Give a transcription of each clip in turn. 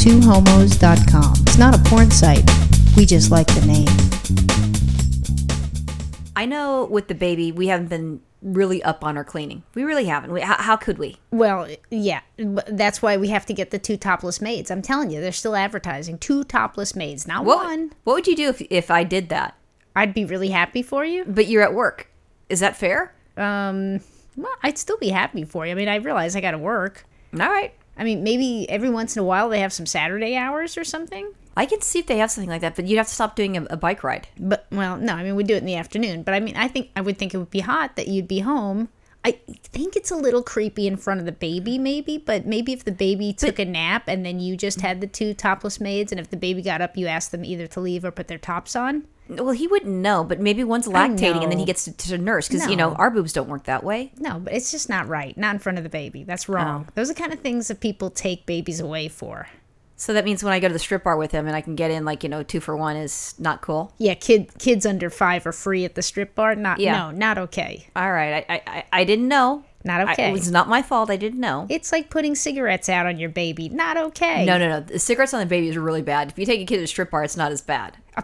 twohomos.com. It's not a porn site. We just like the name. I know with the baby, we haven't been really up on our cleaning. We really haven't. We, how, how could we? Well, yeah, that's why we have to get the two topless maids. I'm telling you, they're still advertising two topless maids, not What, one. what would you do if, if I did that? I'd be really happy for you. But you're at work. Is that fair? Um, well, I'd still be happy for you. I mean, I realize I got to work. All right. I mean, maybe every once in a while they have some Saturday hours or something. I can see if they have something like that, but you'd have to stop doing a, a bike ride. But well, no, I mean we do it in the afternoon. But I mean, I think I would think it would be hot that you'd be home. I think it's a little creepy in front of the baby, maybe. But maybe if the baby took a nap and then you just had the two topless maids, and if the baby got up, you asked them either to leave or put their tops on. Well, he wouldn't know, but maybe one's lactating and then he gets to, to nurse because, you know, our boobs don't work that way. No, but it's just not right. Not in front of the baby. That's wrong. Oh. Those are the kind of things that people take babies away for. So that means when I go to the strip bar with him and I can get in like, you know, two for one is not cool. Yeah, kid kids under five are free at the strip bar. Not Yeah. no, not okay. All right. I, I, I- I didn't know. Not I- okay. it was not my fault. I didn't know. It's like putting cigarettes out on your baby. Not okay. No, no, no. The cigarettes on the baby is really bad. If you take a kid to a strip bar, it's not as bad. Uh,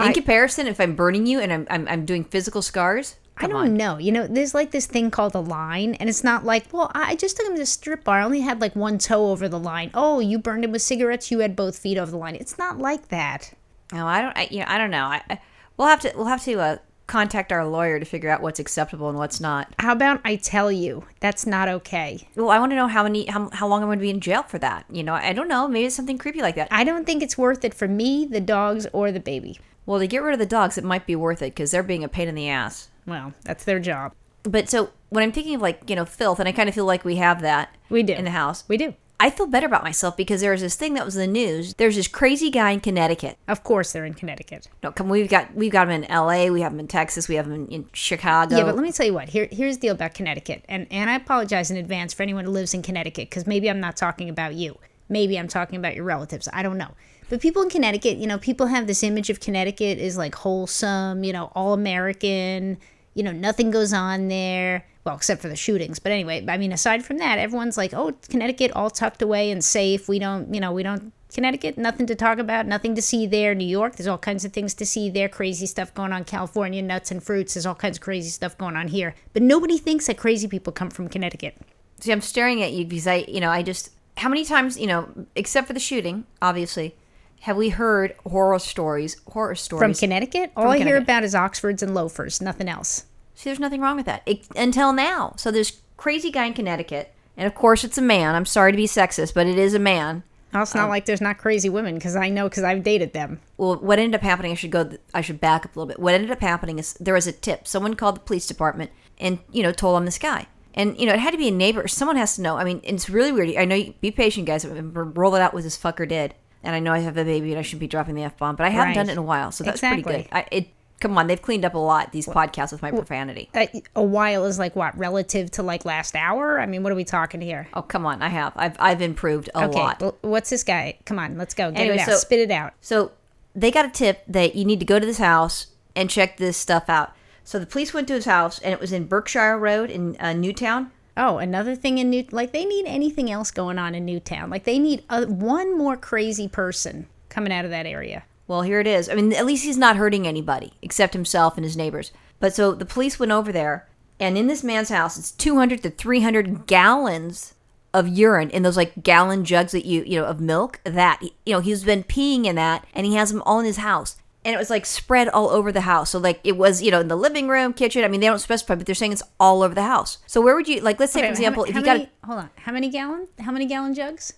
in I- comparison, if I'm burning you and I'm, I'm, I'm doing physical scars, I don't on. know. You know, there's like this thing called a line, and it's not like, well, I just took him to a strip bar. I only had like one toe over the line. Oh, you burned him with cigarettes. You had both feet over the line. It's not like that. No, I don't. I, you know, I don't know. I, I, we'll have to we'll have to uh, contact our lawyer to figure out what's acceptable and what's not. How about I tell you that's not okay? Well, I want to know how many how, how long I'm going to be in jail for that. You know, I don't know. Maybe it's something creepy like that. I don't think it's worth it for me, the dogs, or the baby. Well, to get rid of the dogs, it might be worth it because they're being a pain in the ass. Well, that's their job. But so when I'm thinking of like you know filth, and I kind of feel like we have that We do in the house. We do. I feel better about myself because there was this thing that was in the news. There's this crazy guy in Connecticut. Of course, they're in Connecticut. No, come we've got we've got him in L.A. We have him in Texas. We have him in, Chicago. Yeah, but let me tell you what. Here, here's the deal about Connecticut, and and I apologize in advance for anyone who lives in Connecticut because maybe I'm not talking about you. Maybe I'm talking about your relatives. I don't know. But people in Connecticut, you know, people have this image of Connecticut is like wholesome, you know, all American. You know, nothing goes on there. Well, except for the shootings. But anyway, I mean, aside from that, everyone's like, oh, Connecticut, all tucked away and safe. We don't, you know, we don't. Connecticut, nothing to talk about, nothing to see there. New York, there's all kinds of things to see there. Crazy stuff going on. California, nuts and fruits, there's all kinds of crazy stuff going on here. But nobody thinks that crazy people come from Connecticut. See, I'm staring at you because I, you know, I just how many times, you know, except for the shooting, obviously, have we heard horror stories? Horror stories From Connecticut, all I hear about is Oxfords and loafers, nothing else. See, there's nothing wrong with that it, until now. So there's crazy guy in Connecticut, and of course it's a man. I'm sorry to be sexist, but it is a man. It's not um, like there's not crazy women because I know because I've dated them. Well, what ended up happening? I should go. I should back up a little bit. What ended up happening is there was a tip. Someone called the police department and you know told on this guy. And you know it had to be a neighbor. Someone has to know. I mean, it's really weird. I know. You, be patient, guys. Roll it out what this fucker did. And I know I have a baby and I shouldn't be dropping the f bomb, but I haven't Right. done it in a while, so that's pretty good. I, it come on, they've cleaned up a lot these podcasts with my profanity. Uh, a while is like what relative to like last hour. I mean, what are we talking here? Oh come on, I have. I've I've improved a okay, lot. well, what's this guy? Come on, let's go. Get Anyway, it out. so- Spit it out. So they got a tip that you need to go to this house and check this stuff out. So the police went to his house, and it was in Berkshire Road in uh, Newtown. Oh, another thing in New like they need anything else going on in Newtown. Like they need a, one more crazy person coming out of that area. Well, here it is. I mean, at least he's not hurting anybody except himself and his neighbors. But so the police went over there, and in this man's house, it's 200 to 300 gallons of urine in those like gallon jugs that you, you know, of milk. That, you know, he's been peeing in that, and he has them all in his house. And it was like spread all over the house. So, like, it was, you know, in the living room, kitchen. I mean, they don't specify, but they're saying it's all over the house. So, where would you, like, let's say, for example, how, if you many, got, hold on, how many gallon? How many gallon jugs?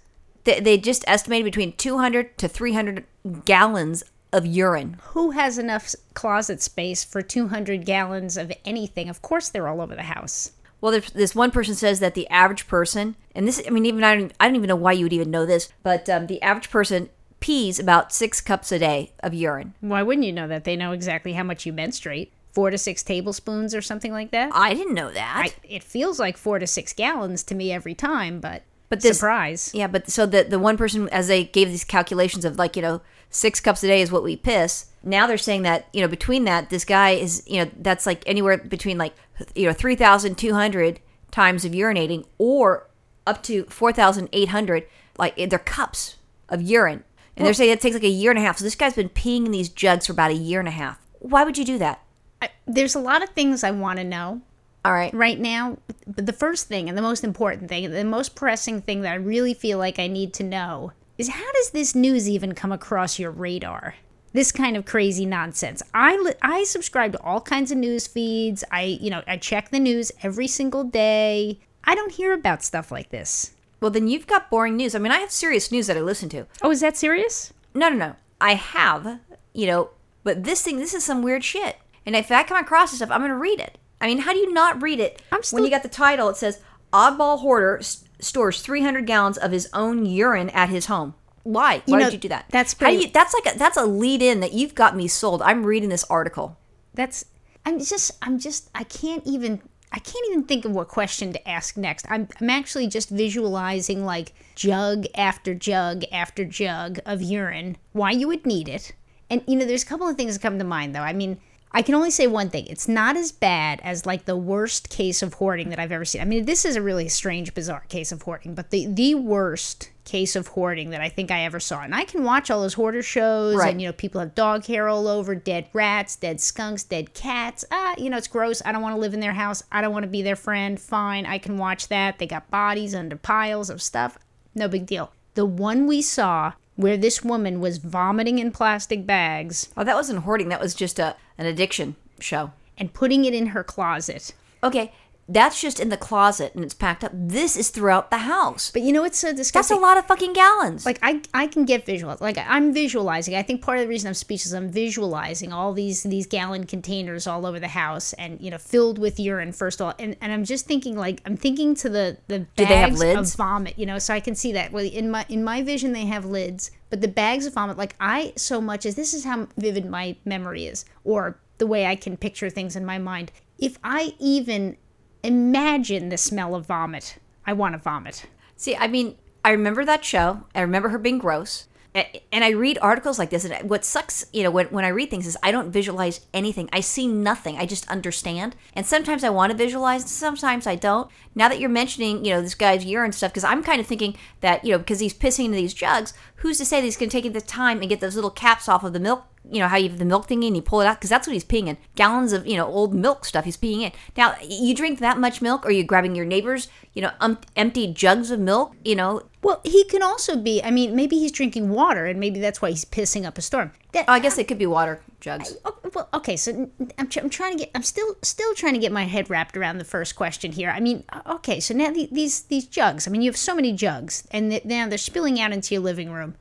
they, they just estimated between 200 to 300 gallons of urine. Who has enough closet space for 200 gallons of anything? Of course, they're all over the house. Well, there's, this one person says that the average person, and this, I mean, even I don't, I don't even know why you would even know this, but um, the average person pees about six cups a day of urine. Why wouldn't you know that? They know exactly how much you menstruate. Four to six tablespoons or something like that. I didn't know that. I, it feels like four to six gallons to me every time, but But this- surprise. yeah, but so the the one person, as they gave these calculations of like you know six cups a day is what we piss. Now they're saying that you know between that, this guy is you know that's like anywhere between like you know three thousand two hundred times of urinating or up to four thousand eight hundred like they're cups of urine, and they're saying it takes like a year and a half. So this guy's been peeing in these jugs for about a year and a half. Why would you do that? I, there's a lot of things I want to know All right. right now. But the first thing and the most important thing, the most pressing thing that I really feel like I need to know is how does this news even come across your radar? This kind of crazy nonsense. I li- I subscribe to all kinds of news feeds. I you know I check the news every single day. I don't hear about stuff like this. Well, then you've got boring news. I mean, I have serious news that I listen to. Oh, is that serious? No, no, no. I have, you know, but this thing, this is some weird shit. And if I come across this stuff, I'm going to read it. I mean, how do you not read it I'm when you got the title? It says Oddball Hoarder s- stores 300 gallons of his own urine at his home. Why? Why know, did you do that? that's how pretty- you, that's like a, that's a lead in that you've got me sold. I'm reading this article. That's I'm just I'm just I can't even I can't even think of what question to ask next. I'm I'm actually just visualizing like jug after jug after jug of urine. Why you would need it. And you know, there's a couple of things that come to mind though. I mean, I can only say one thing. It's not as bad as like the worst case of hoarding that I've ever seen. I mean, this is a really strange, bizarre case of hoarding, but the the worst case of hoarding that I think I ever saw. And I can watch all those hoarder shows Right. and you know, people have dog hair all over, dead rats, dead skunks, dead cats. Ah, you know, it's gross. I don't want to live in their house. I don't want to be their friend. Fine, I can watch that. They got bodies under piles of stuff. No big deal. The one we saw where this woman was vomiting in plastic bags Oh, that wasn't hoarding. That was just a an addiction show. and putting it in her closet. Okay, that's just in the closet and it's packed up. This is throughout the house. But you know what's so disgusting. That's a lot of fucking gallons. like I, I can get visual like i'm visualizing i think part of the reason i'm speechless i'm visualizing all these these gallon containers all over the house and you know filled with urine first of all and, and i'm just thinking like i'm thinking to the the Do they have bags lids? of vomit you know so i can see that well in my in my vision they have lids but the bags of vomit like i so much as this is how vivid my memory is or the way i can picture things in my mind if i even imagine the smell of vomit i want to vomit See, I mean, I remember that show. I remember her being gross. And I read articles like this, and what sucks, you know, when, when I read things is I don't visualize anything. I see nothing. I just understand. And sometimes I want to visualize, sometimes I don't. Now that you're mentioning, you know, this guy's urine stuff, because I'm kind of thinking that, you know, because he's pissing into these jugs, who's to say that he's going to take the time and get those little caps off of the milk? You know, how you have the milk thingy and you pull it out, because that's what he's peeing in. Gallons of, you know, old milk stuff he's peeing in. Now, you drink that much milk, or you grabbing your neighbor's, you know, um, empty jugs of milk, you know, Well, he can also be. I mean, maybe he's drinking water, and maybe that's why he's pissing up a storm. That, Oh, I guess it could be water jugs. oh, well, okay. So I'm, I'm trying to get. I'm still still trying to get my head wrapped around the first question here. I mean, okay. So now the, these these jugs. I mean, you have so many jugs, and th- now they're spilling out into your living room.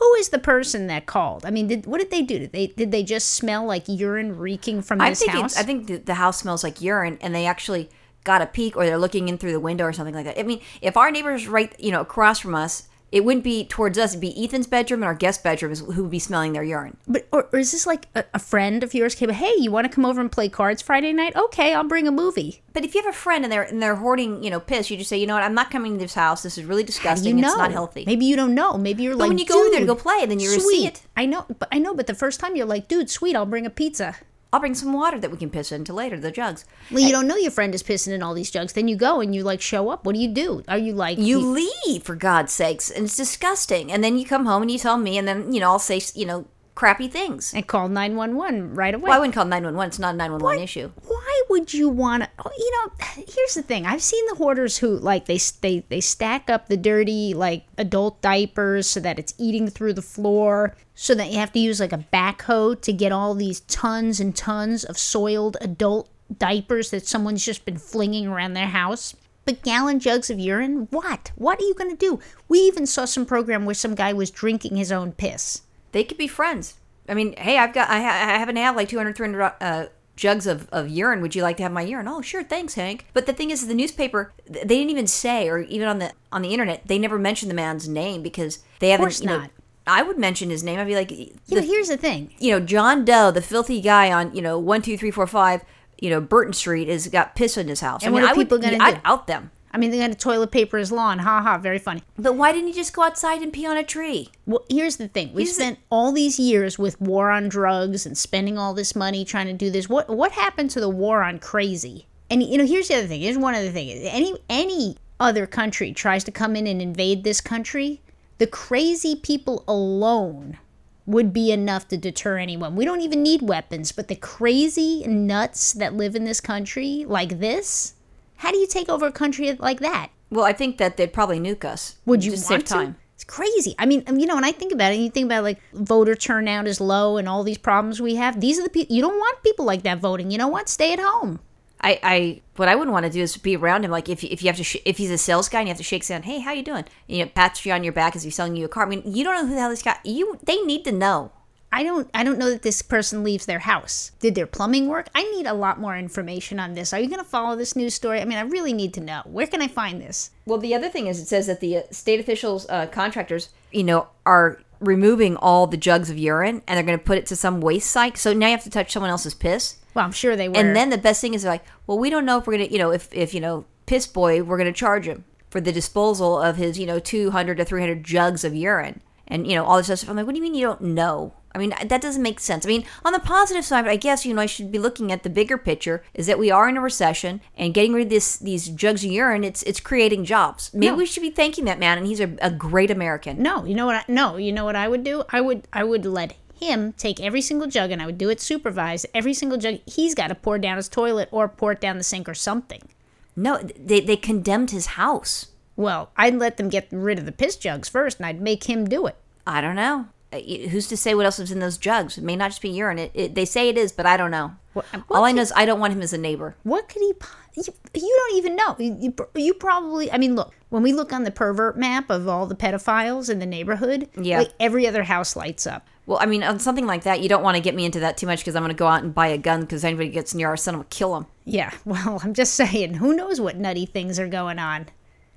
Who is the person that called? I mean, did what did they do? Did they did they just smell like urine reeking from I this think house? I think the, the house smells like urine, and they actually got a peek, or they're looking in through the window, or something like that. I mean, if our neighbors right, you know, across from us, it wouldn't be towards us. It'd be Ethan's bedroom and our guest bedroom is who would be smelling their urine. But or, or is this like a, a friend of yours came? Hey, you want to come over and play cards Friday night? Okay, I'll bring a movie. But if you have a friend and they're and they're hoarding, you know, piss, you just say, you know what, I'm not coming to this house. This is really disgusting. you know? It's not healthy. Maybe you don't know. Maybe you're But like, when you go over there to go play, then you're sweet. see it. I know, but I know. But the first time you're like, dude, sweet. I'll bring a pizza. I'll bring some water that we can piss into later, the jugs. Well, you don't know your friend is pissing in all these jugs. Then you go and you like show up. What do you do? Are you like You leave for God's sakes, and it's disgusting. And then you come home and you tell me, and then you know I'll say you know crappy things. and call nine one one right away? Well, I wouldn't call nine one one. It's not a nine one one issue. why would you want to you know here's the thing i've seen the hoarders who like they they they stack up the dirty like adult diapers so that it's eating through the floor so that you have to use like a backhoe to get all these tons and tons of soiled adult diapers that someone's just been flinging around their house but gallon jugs of urine what what are you going to do we even saw some program where some guy was drinking his own piss They could be friends. I mean, hey, I've got, I, ha- I happen to have like 200, 300 uh, jugs of, of urine. Would you like to have my urine? Oh, sure, thanks, Hank. But the thing is, the newspaper, they didn't even say, or even on the on the internet, they never mentioned the man's name because they haven't. course you know, not. I would mention his name. I'd be like, you know here's the thing you know, John Doe, the filthy guy on, you know, one, two, three, four, five, you know, Burton Street, has got piss in his house. And I mean, what are I would, people gonna I'd do? out them. I mean going to toilet paper his lawn ha ha very funny But why didn't he just go outside and pee on a tree? Well, here's the thing: we the- spent all these years with war on drugs and spending all this money trying to do this. What what happened to the war on crazy? And you know, here's the other thing. Here's one other thing. Any any other country tries to come in and invade this country, the crazy people alone would be enough to deter anyone. We don't even need weapons, but the crazy nuts that live in this country, like this, how do you take over a country like that? Well, I think that they'd probably nuke us. Would you want save time. to? It's crazy. I mean, you know, when I think about it, and you think about like voter turnout is low and all these problems we have. These are the people you don't want people like that voting. You know what? Stay at home. I, I, what I wouldn't want to do is be around him. Like if, if you have to, sh- if he's a sales guy and you have to shake his hand, hey, how you doing? And, you know, pats you on your back as he's selling you a car. I mean, you don't know who the hell this guy. You, they need to know. I don't I don't know that this person leaves their house. Did their plumbing work? I need a lot more information on this. Are you going to follow this news story? I mean, I really need to know. Where can I find this? Well, the other thing is, it says that the uh, state officials, uh, contractors, you know, are removing all the jugs of urine and they're going to put it to some waste site. So now you have to touch someone else's piss. Well, I'm sure they were. And then the best thing is like, well, we don't know if we're gonna, you know, if if you know, piss boy, we're gonna charge him for the disposal of his, you know, two hundred to three hundred jugs of urine, and you know, all this stuff. I'm like, what do you mean you don't know? I mean, that doesn't make sense. I mean, on the positive side, I guess you know I should be looking at the bigger picture. Is that we are in a recession, and getting rid of this these jugs of urine, it's it's creating jobs. Maybe No. we should be thanking that man, and he's a, a great American. No, you know what? I, no, you know what I would do? I would I would let him take every single jug and I would do it supervised. Every single jug he's got to pour down his toilet or pour it down the sink or something. No, they they condemned his house. Well, I'd let them get rid of the piss jugs first and I'd make him do it. I don't know. Uh, Who's to say what else is in those jugs? It may not just be urine. It, it, they say it is, but I don't know. What- All I know is I don't want him as a neighbor. What could he? You, you don't even know. You, you, you probably. I mean, look. When we look on the pervert map of all the pedophiles in the neighborhood, Yeah. like every other house lights up. Well, I mean, on something like that, you don't want to get me into that too much because I'm going to go out and buy a gun because anybody gets near our son, will kill him. Yeah. Well, I'm just saying. Who knows what nutty things are going on?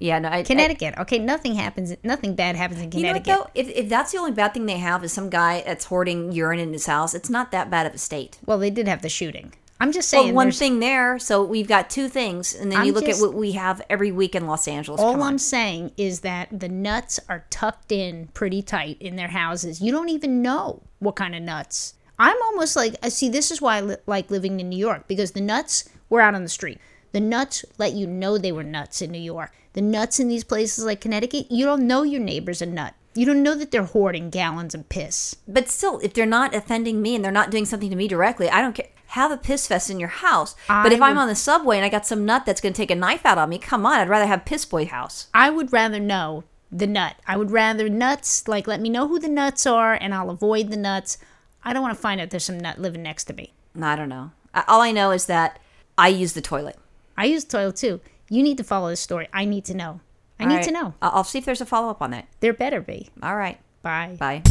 Yeah, no, I, I- Connecticut. Okay, nothing happens. Nothing bad happens in Connecticut. you know what though? If, if that's the only bad thing they have is some guy that's hoarding urine in his house, it's not that bad of a state. Well, they did have the shooting. I'm just saying. Well, one thing there, so we've got two things, and then I'm you look just- at what we have every week in Los Angeles. All. I'm saying is that the nuts are tucked in pretty tight in their houses. You don't even know what kind of nuts. I'm almost like, uh, see, this is why I li- like living in New York because the nuts were out on the street. The nuts let you know they were nuts in New York. The nuts in these places like Connecticut, you don't know your neighbor's a nut. You don't know that they're hoarding gallons of piss. But still, if they're not offending me and they're not doing something to me directly, I don't care. Have a piss fest in your house. but I if I'm on the subway and I got some nut that's going to take a knife out on me, come on, I'd rather have Piss Boy house. I would rather know the nut. I would rather nuts, like let me know who the nuts are and I'll avoid the nuts. I don't want to find out there's some nut living next to me. I don't know. All I know is that I use the toilet. I use toilet too. You need to follow this story. I need to know. I All need right. to know. I'll see if there's a follow up on that. There better be. All right. Bye. Bye.